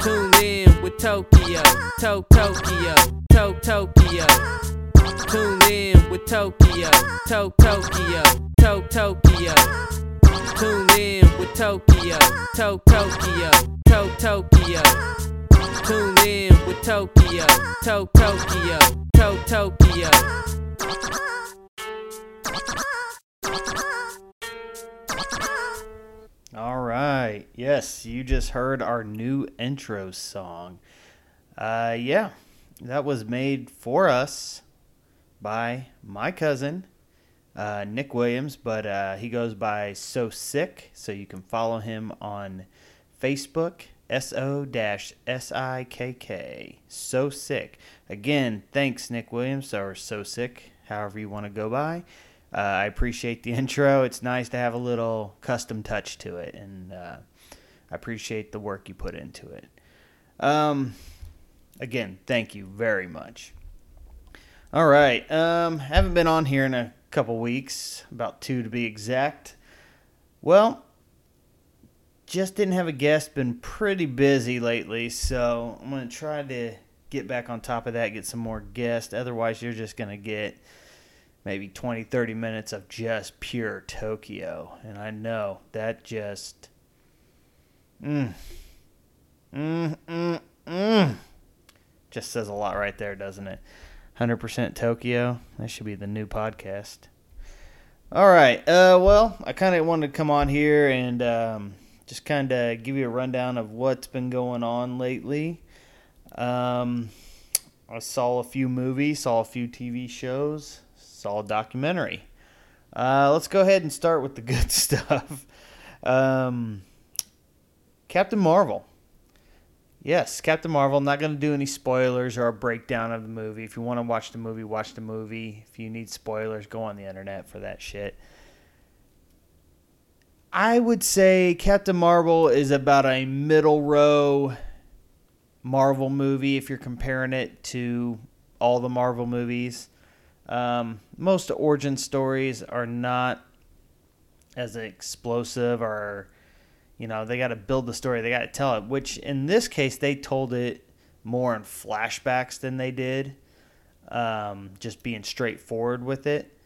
Tune in with Tokyo, to Tokyo, to Tokyo. Tune in with Tokyo, to Tokyo, to Tokyo. Tune in with Tokyo, to Tokyo, to Tokyo. Tune in with Tokyo, to Tokyo, to Tokyo. All right. Yes, you just heard our new intro song. Uh, yeah, that was made for us by my cousin, uh, Nick Williams, but uh, he goes by So Sick, so you can follow him on Facebook, S O S I K K. So Sick. Again, thanks, Nick Williams, or So Sick, however you want to go by. Uh, I appreciate the intro. It's nice to have a little custom touch to it, and uh, I appreciate the work you put into it. Um, again, thank you very much. All right, um, haven't been on here in a couple weeks, about two to be exact. Well, just didn't have a guest. Been pretty busy lately, so I'm gonna try to get back on top of that, get some more guests. Otherwise, you're just gonna get maybe 20, 30 minutes of just pure Tokyo. And I know that just. Mm. Mm, mm, mm. Just says a lot right there, doesn't it? 100% Tokyo. That should be the new podcast. All right. Uh, well, I kind of wanted to come on here and um, just kind of give you a rundown of what's been going on lately. Um, I saw a few movies, saw a few TV shows, saw a documentary. Uh, let's go ahead and start with the good stuff. Um, Captain Marvel. Yes, Captain Marvel. Not going to do any spoilers or a breakdown of the movie. If you want to watch the movie, watch the movie. If you need spoilers, go on the internet for that shit. I would say Captain Marvel is about a middle row Marvel movie if you're comparing it to all the Marvel movies. Um, most origin stories are not as explosive or you know they got to build the story they got to tell it which in this case they told it more in flashbacks than they did um, just being straightforward with it.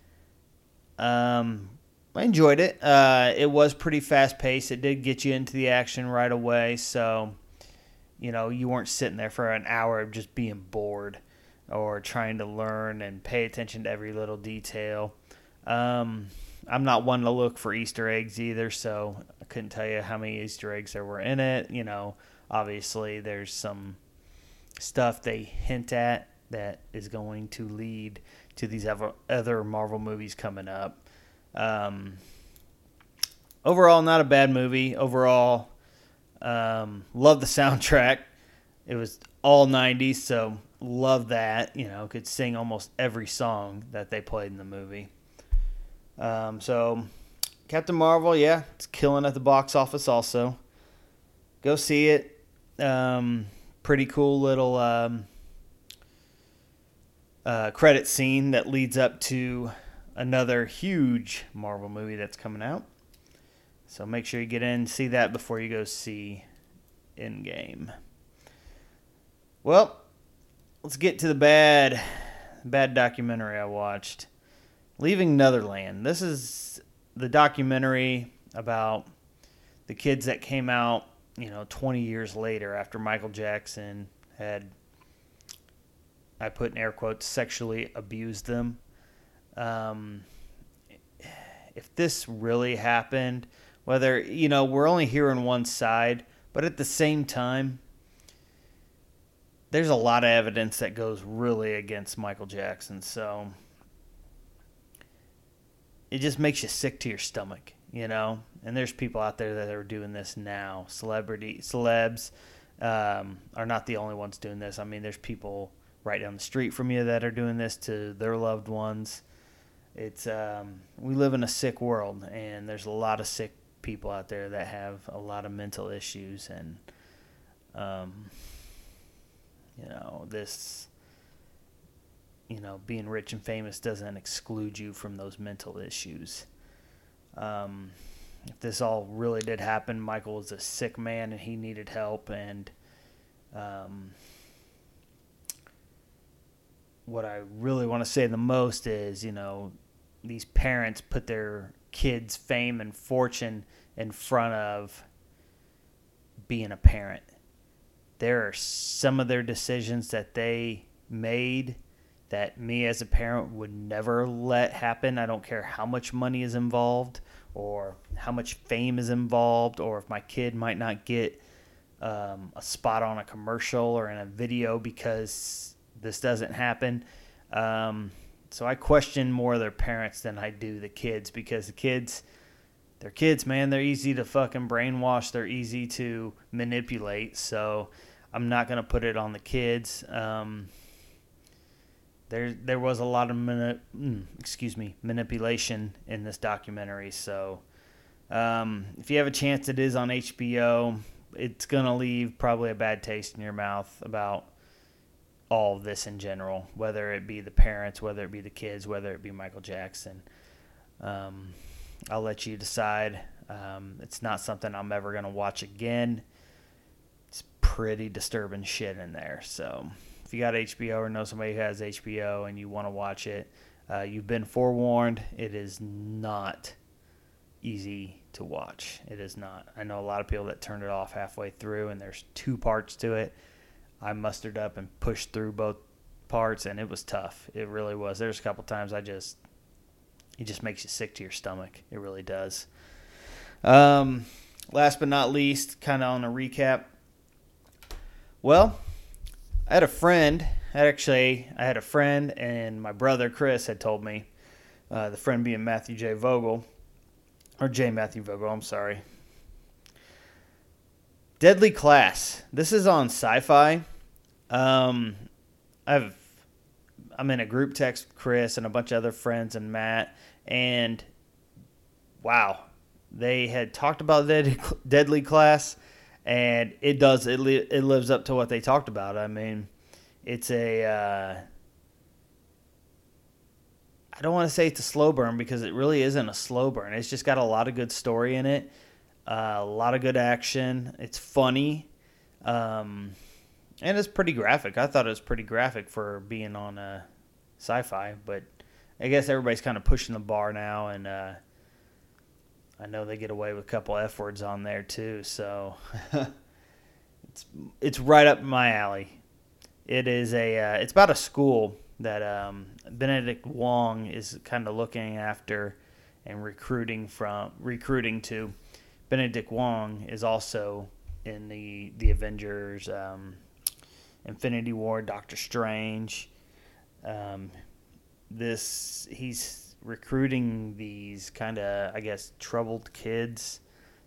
Um, i enjoyed it. Uh, it was pretty fast paced. It did get you into the action right away. So you know you weren't sitting there for an hour of just being bored or trying to learn and pay attention to every little detail. Um, I'm not one to look for Easter eggs either, so I couldn't tell you how many Easter eggs there were in it. You know, obviously there's some stuff they hint at that is going to lead to these other Marvel movies coming up. Um, overall, not a bad movie. Overall, um, love the soundtrack. It was all 90s, so love that. You know, could sing almost every song that they played in the movie. Um, so, Captain Marvel, yeah, it's killing at the box office also. Go see it. Um, pretty cool little um, uh, credit scene that leads up to another huge Marvel movie that's coming out. So make sure you get in and see that before you go see Endgame. Well, let's get to the bad bad documentary I watched. Leaving Neverland. This is the documentary about the kids that came out, you know, 20 years later after Michael Jackson had I put in air quotes sexually abused them. Um, if this really happened, whether you know, we're only hearing one side, but at the same time, there's a lot of evidence that goes really against Michael Jackson. So it just makes you sick to your stomach, you know. And there's people out there that are doing this now. Celebrity celebs um, are not the only ones doing this. I mean, there's people right down the street from you that are doing this to their loved ones. It's um, we live in a sick world, and there's a lot of sick people out there that have a lot of mental issues and. Um, you know this you know being rich and famous doesn't exclude you from those mental issues um, if this all really did happen michael was a sick man and he needed help and um, what I really want to say the most is, you know, these parents put their kids' fame and fortune in front of being a parent. There are some of their decisions that they made that me as a parent would never let happen. I don't care how much money is involved or how much fame is involved or if my kid might not get um, a spot on a commercial or in a video because this doesn't happen. Um, so I question more of their parents than I do the kids because the kids, they're kids, man. They're easy to fucking brainwash. They're easy to manipulate. So I'm not gonna put it on the kids. Um, there, there was a lot of mani- mm, excuse me manipulation in this documentary. So um, if you have a chance, it is on HBO. It's gonna leave probably a bad taste in your mouth about all of this in general, whether it be the parents, whether it be the kids, whether it be Michael Jackson. Um, I'll let you decide. Um, it's not something I'm ever going to watch again. Pretty disturbing shit in there. So if you got HBO or know somebody who has HBO and you want to watch it, uh, you've been forewarned. It is not easy to watch. It is not. I know a lot of people that turned it off halfway through, and there's two parts to it I mustered up and pushed through both parts, and it was tough. It really was. There's a couple times I just, it just makes you sick to your stomach. It really does. Um, last but not least, kind of on a recap. Well, I had a friend. Actually, I had a friend, and my brother Chris had told me. Uh, the friend being Matthew J. Vogel, or J. Matthew Vogel. I'm sorry. Deadly Class. This is on Syfy. Um, I've I'm in a group text with Chris and a bunch of other friends and Matt, and wow, they had talked about Deadly Class, and it does it li- it lives up to what they talked about. I mean, it's a uh, I don't want to say it's a slow burn because it really isn't a slow burn. It's just got a lot of good story in it, uh, a lot of good action. It's funny. Um, and it's pretty graphic. I thought it was pretty graphic for being on uh, Syfy, but I guess everybody's kind of pushing the bar now, and uh, I know they get away with a couple f words on there too. So it's it's right up my alley. It is a uh, it's about a school that um, Benedict Wong is kind of looking after and recruiting from recruiting to. Benedict Wong is also in the the Avengers. Um, Infinity War, Doctor Strange. Um, this he's recruiting these kind of I guess troubled kids.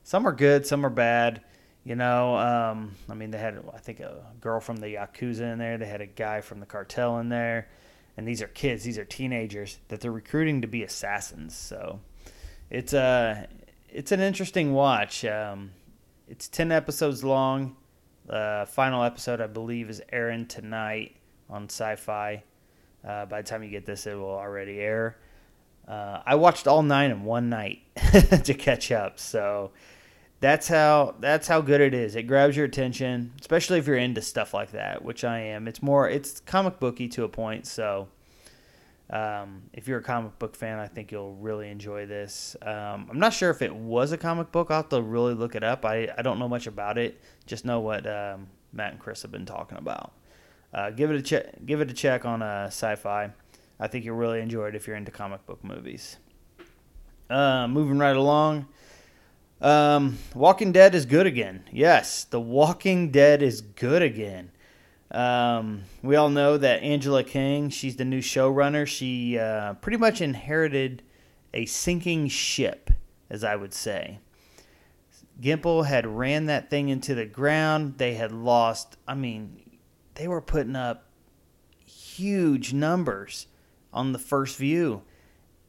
Some are good, some are bad. You know, um, I mean, they had I think a girl from the yakuza in there. They had a guy from the cartel in there, and these are kids. These are teenagers that they're recruiting to be assassins. So it's a it's an interesting watch. Um, it's ten episodes long. The final episode, I believe, is airing tonight on Syfy. Uh, by the time you get this, it will already air. Uh, I watched all nine in one night to catch up, so that's how that's how good it is. It grabs your attention, especially if you're into stuff like that, which I am. It's more it's comic booky to a point, so um, if you're a comic book fan, I think you'll really enjoy this. Um, I'm not sure if it was a comic book. I'll have to really look it up. I, I don't know much about it. Just know what um, Matt and Chris have been talking about. Uh, give it a check. Give it a check on uh, Syfy. I think you'll really enjoy it if you're into comic book movies. Uh, moving right along. Um, Walking Dead is good again. Yes, The Walking Dead is good again. Um, we all know that Angela Kang, she's the new showrunner. She uh, pretty much inherited a sinking ship, as I would say. Gimple had ran that thing into the ground. They had lost, I mean, they were putting up huge numbers on the first view.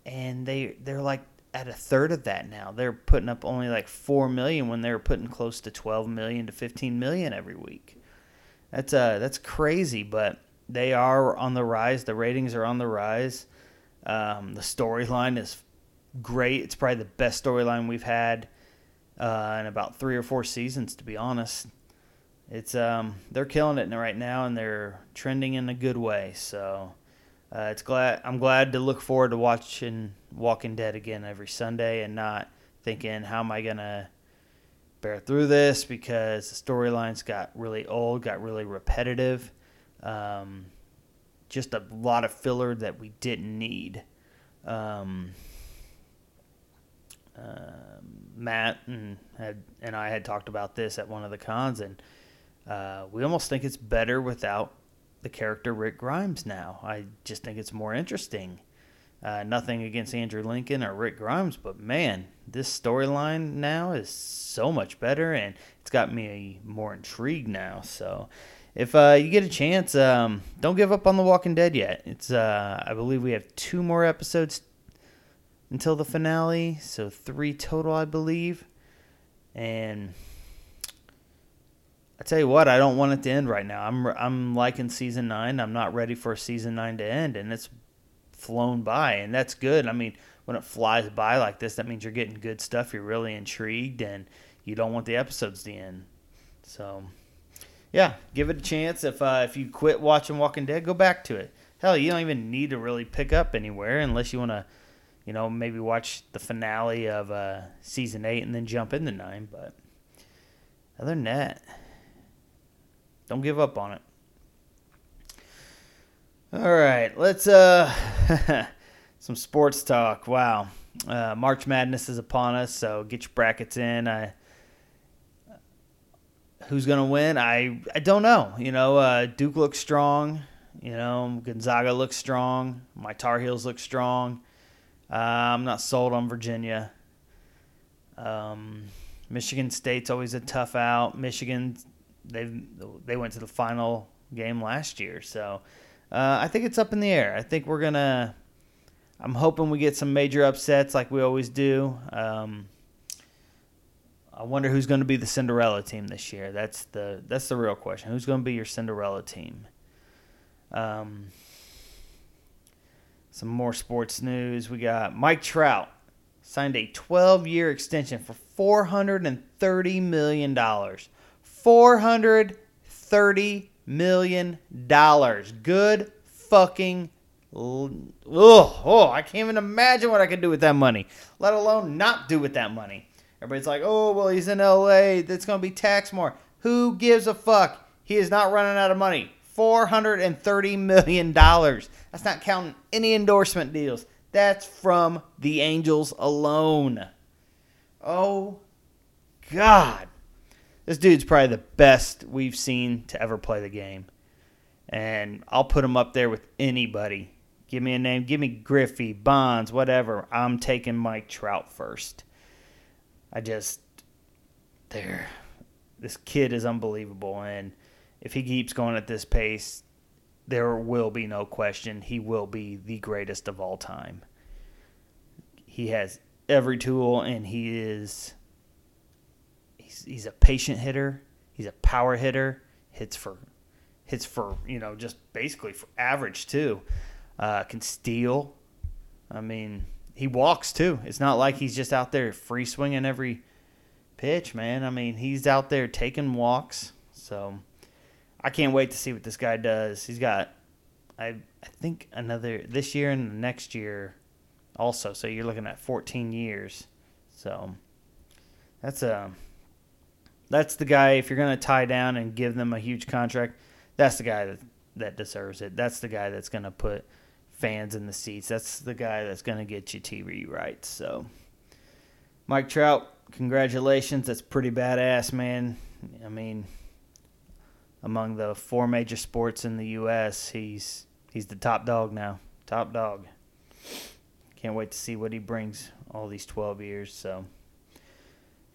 And they they're like at a third of that now. They're putting up only like 4 million when they were putting close to 12 million to 15 million every week. That's uh that's crazy, but they are on the rise. The ratings are on the rise. Um, the storyline is great. It's probably the best storyline we've had uh, in about three or four seasons, to be honest. it's um they're killing it right now and they're trending in a good way. So uh, it's glad I'm glad to look forward to watching Walking Dead again every Sunday and not thinking how am I gonna bear through this because the storylines got really old, got really repetitive. Um, just a lot of filler that we didn't need. Um, uh, Matt and had, and I had talked about this at one of the cons, and uh, we almost think it's better without the character Rick Grimes. Now, I just think it's more interesting. Uh, nothing against Andrew Lincoln or Rick Grimes, but man, this storyline now is so much better, and it's got me more intrigued now. So, if uh, you get a chance, um, don't give up on The Walking Dead yet. It's uh, I believe we have two more episodes until the finale, so three total, I believe. And I tell you what, I don't want it to end right now. I'm I'm liking season nine. I'm not ready for season nine to end, and it's flown by, and that's good. I mean, when it flies by like this, that means you're getting good stuff. You're really intrigued, and you don't want the episodes to end. So, yeah, give it a chance. If uh, if you quit watching Walking Dead, go back to it. Hell, you don't even need to really pick up anywhere unless you want to, you know, maybe watch the finale of uh, season eight and then jump into nine. But other than that, don't give up on it. All right, let's uh some sports talk. Wow, uh, March Madness is upon us, so get your brackets in. I, who's gonna win? I I don't know. You know, uh, Duke looks strong. You know, Gonzaga looks strong. My Tar Heels look strong. Uh, I'm not sold on Virginia. Um, Michigan State's always a tough out. Michigan, they they went to the final game last year, so uh, I think it's up in the air. I think we're gonna. I'm hoping we get some major upsets like we always do. Um, I wonder who's going to be the Cinderella team this year. That's the that's the real question. Who's going to be your Cinderella team? Um, some more sports news. We got Mike Trout signed a 12-year extension for 430 million dollars. 430 million dollars. Good fucking oh, oh, I can't even imagine what I could do with that money, let alone not do with that money. Everybody's like, "Oh, well, he's in LA. That's going to be taxed more." Who gives a fuck? He is not running out of money. $430 million. That's not counting any endorsement deals. That's from the Angels alone. Oh, God. This dude's probably the best we've seen to ever play the game. And I'll put him up there with anybody. Give me a name. Give me Griffey, Bonds, whatever. I'm taking Mike Trout first. I just, there. This kid is unbelievable. And if he keeps going at this pace, there will be no question he will be the greatest of all time. He has every tool, and he is he's he's a patient hitter. He's a power hitter. Hits for hits for you know just basically for average too. Uh, can steal. I mean, he walks too. It's not like he's just out there free swinging every pitch, man. I mean, he's out there taking walks. So I can't wait to see what this guy does. He's got, I I think another this year and the next year, also. So you're looking at 14 years. So that's a that's the guy. If you're going to tie down and give them a huge contract, that's the guy that that deserves it. That's the guy that's going to put fans in the seats. That's the guy that's going to get you TV rights. So, Mike Trout, congratulations. That's pretty badass, man. I mean, among the four major sports in the U.S., he's he's the top dog now. Top dog. Can't wait to see what he brings all these 12 years. So.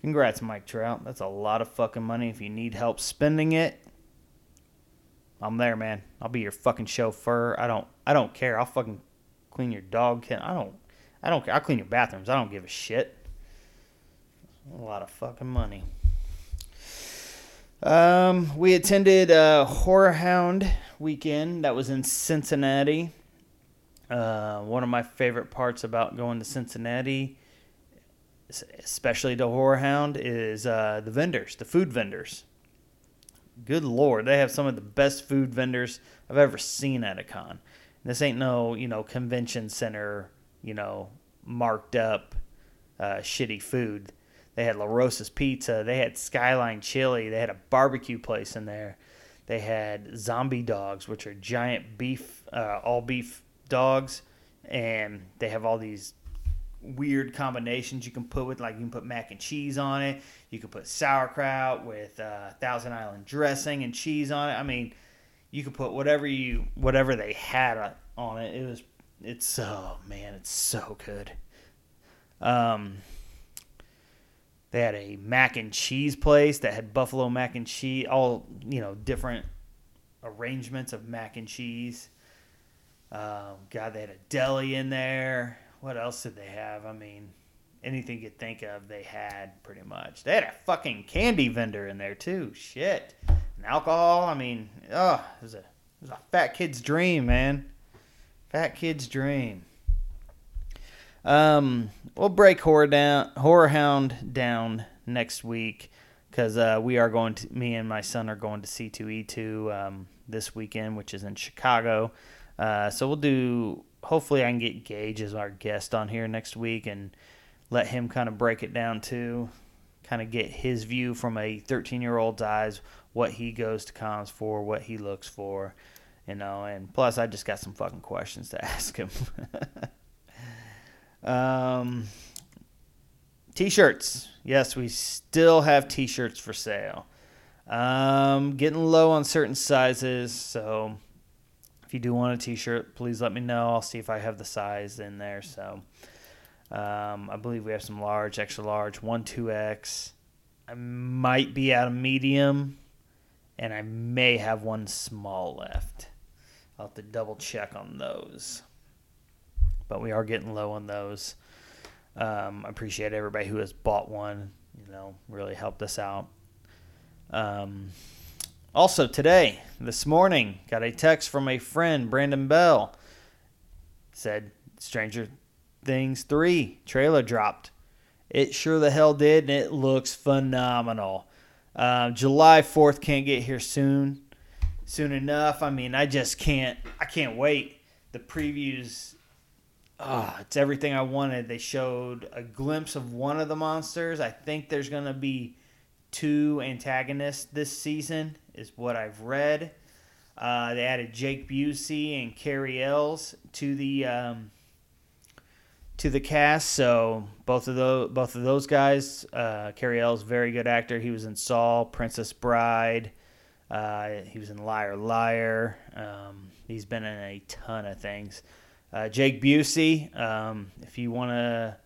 Congrats, Mike Trout. That's a lot of fucking money. If you need help spending it, I'm there, man. I'll be your fucking chauffeur. I don't I don't care. I'll fucking clean your dog kennel. I don't I don't care. I'll clean your bathrooms. I don't give a shit. A lot of fucking money. Um, we attended uh, Horror Hound weekend. That was in Cincinnati. Uh, one of my favorite parts about going to Cincinnati especially to Horror Hound, is uh, the vendors, the food vendors. good lord, they have some of the best food vendors I've ever seen at a con. This ain't no, you know, convention center, you know, marked up uh, shitty food. They had La Rosa's Pizza. They had Skyline Chili. They had a barbecue place in there. They had zombie dogs, which are giant beef, uh, all beef dogs, and they have all these weird combinations you can put with like you can put mac and cheese on it. You can put sauerkraut with uh, thousand island dressing and cheese on it. I mean you could put whatever you whatever they had on it. It was it's oh man it's so good. Um they had a mac and cheese place that had buffalo mac and cheese all you know different arrangements of mac and cheese. Um, god they had a deli in there what else did they have? I mean, anything you think of, they had pretty much. They had a fucking candy vendor in there too. Shit, and alcohol. I mean, oh, it was a it was a fat kid's dream, man. Fat kid's dream. Um, we'll break horror down, horror hound down next week because uh, we are going to. Me and my son are going to C two E two um, this weekend, which is in Chicago. Uh, so we'll do hopefully I can get Gage as our guest on here next week and let him kind of break it down too, kind of get his view from a 13 year old's eyes, what he goes to cons for, what he looks for, you know. And plus, I just got some fucking questions to ask him. um, t-shirts, yes, we still have t-shirts for sale. Um, getting low on certain sizes, so if you do want a t-shirt, please let me know. I'll see if I have the size in there. So um, I believe we have some large, extra large, one two X. I might be out of medium, and I may have one small left. I'll have to double check on those. But we are getting low on those. Um, I appreciate everybody who has bought one. You know, really helped us out. Um, also, today, this morning, got a text from a friend, Brandon Bell. Said Stranger Things 3 trailer dropped. It sure the hell did, and it looks phenomenal. Uh, July 4th can't get here soon, soon enough. I mean, I just can't, I can't wait. The previews, oh, it's everything I wanted. They showed a glimpse of one of the monsters. I think there's going to be two antagonists this season is what I've read. Uh, they added Jake Busey and Cary Elwes to the um, to the cast. So both of those both of those guys, uh, Cary Elwes, very good actor. He was in Saw, Princess Bride. Uh, he was in Liar Liar. Um, he's been in a ton of things. Uh, Jake Busey, um, if you want to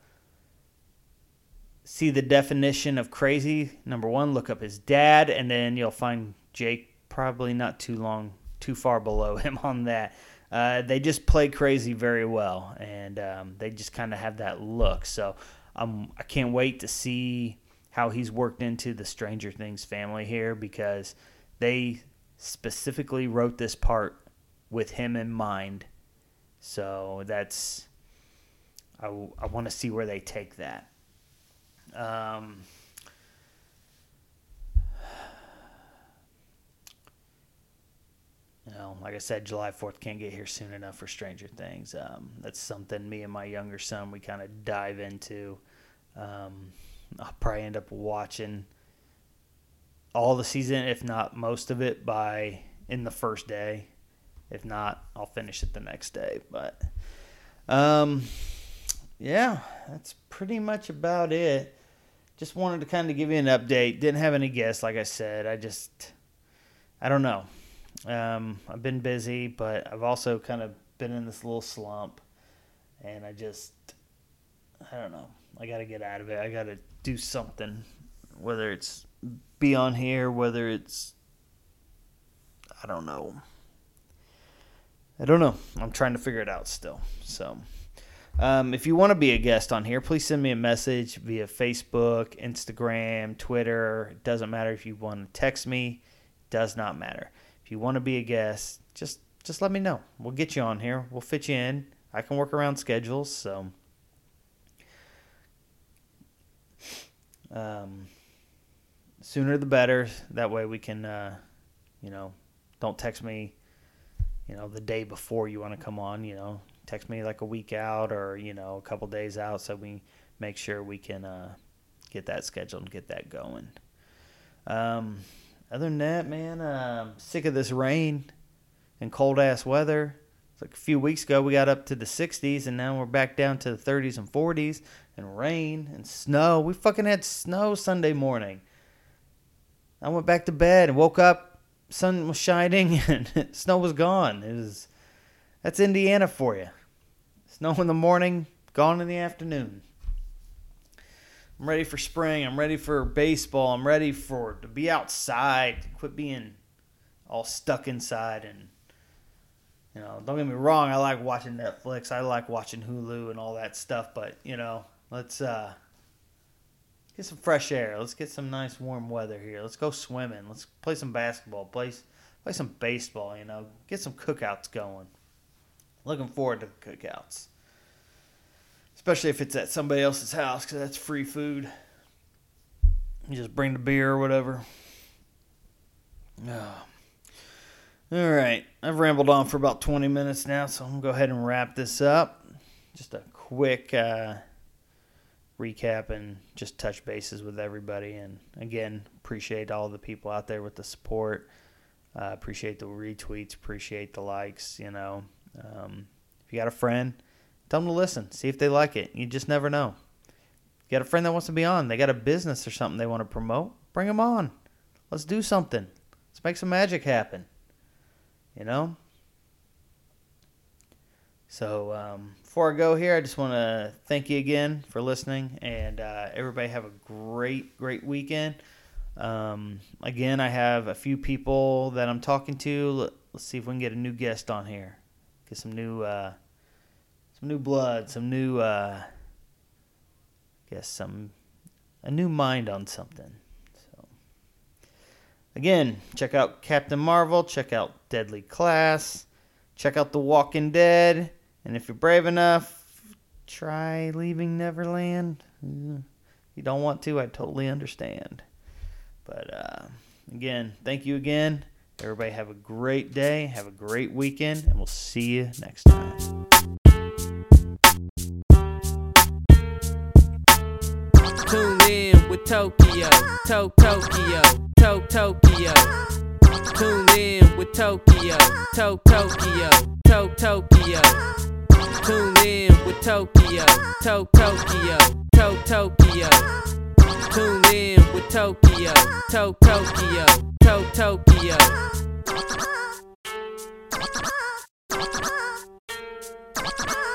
see the definition of crazy, number one, look up his dad, and then you'll find Jake probably not too long, too far below him on that. Uh, they just play crazy very well, and um, they just kind of have that look. So um, I can't wait to see how he's worked into the Stranger Things family here because they specifically wrote this part with him in mind. So that's I, I want to see where they take that. Um, you know, like I said, July 4th can't get here soon enough for Stranger Things. Um, that's something me and my younger son, we kind of dive into. Um, I'll probably end up watching all the season, if not most of it, by in the first day. If not, I'll finish it the next day. But, um, yeah, that's pretty much about it. Just wanted to kind of give you an update. Didn't have any guests, like I said. I just, I don't know. Um, I've been busy, but I've also kind of been in this little slump, and I just, I don't know. I got to get out of it. I got to do something, whether it's be on here, whether it's, I don't know. I don't know. I'm trying to figure it out still. So, um, if you want to be a guest on here, please send me a message via Facebook, Instagram, Twitter. It doesn't matter if you want to text me. Does not matter If you want to be a guest, just just let me know. We'll get you on here. We'll fit you in. I can work around schedules, so um, sooner the better. That way we can uh, You know, don't text me, you know, the day before you want to come on. You know, text me like a week out or you know a couple days out so we make sure we can uh, get that scheduled and get that going. Um, other than that, man, I'm um, sick of this rain and cold ass weather. It's like a few weeks ago we got up to the 60s and now we're back down to the 30s and 40s and rain and snow. We fucking had snow Sunday morning. I went back to bed and woke up, sun was shining and snow was gone. It was that's Indiana for you. Snow in the morning, gone in the afternoon. I'm ready for spring. I'm ready for baseball. I'm ready for to be outside. Quit being all stuck inside and you know, don't get me wrong, I like watching Netflix. I like watching Hulu and all that stuff, but you know, let's uh get some fresh air. Let's get some nice warm weather here. Let's go swimming. Let's play some basketball. Play play some baseball, you know. Get some cookouts going. Looking forward to cookouts especially if it's at somebody else's house because that's free food. You just bring the beer or whatever. Oh. All right, I've rambled on for about 20 minutes now, so I'm gonna go ahead and wrap this up. Just a quick uh, recap and just touch bases with everybody. And again, appreciate all the people out there with the support. Uh, appreciate the retweets. Appreciate the likes. You know, um, if you got a friend Tell them to listen. See if they like it. You just never know. You got a friend that wants to be on. They got a business or something they want to promote. Bring them on. Let's do something. Let's make some magic happen. You know? So um, before I go here, I just want to thank you again for listening, and uh, everybody have a great, great weekend. Um, again, I have a few people that I'm talking to. Let's see if we can get a new guest on here, get some new uh, some new blood, some new, uh, I guess some, a new mind on something. So, again, check out Captain Marvel, check out Deadly Class, check out The Walking Dead, and if you're brave enough, try leaving Neverland. If you don't want to, I totally understand. But uh, again, thank you again. Everybody have a great day, have a great weekend, and we'll see you next time. Tune in with Tokyo, to Tokyo, to Tokyo. Tune in with Tokyo, to Tokyo, to Tokyo. Tune in with Tokyo, to Tokyo, to Tokyo. Tune in with Tokyo, to Tokyo, to Tokyo. Tokyo.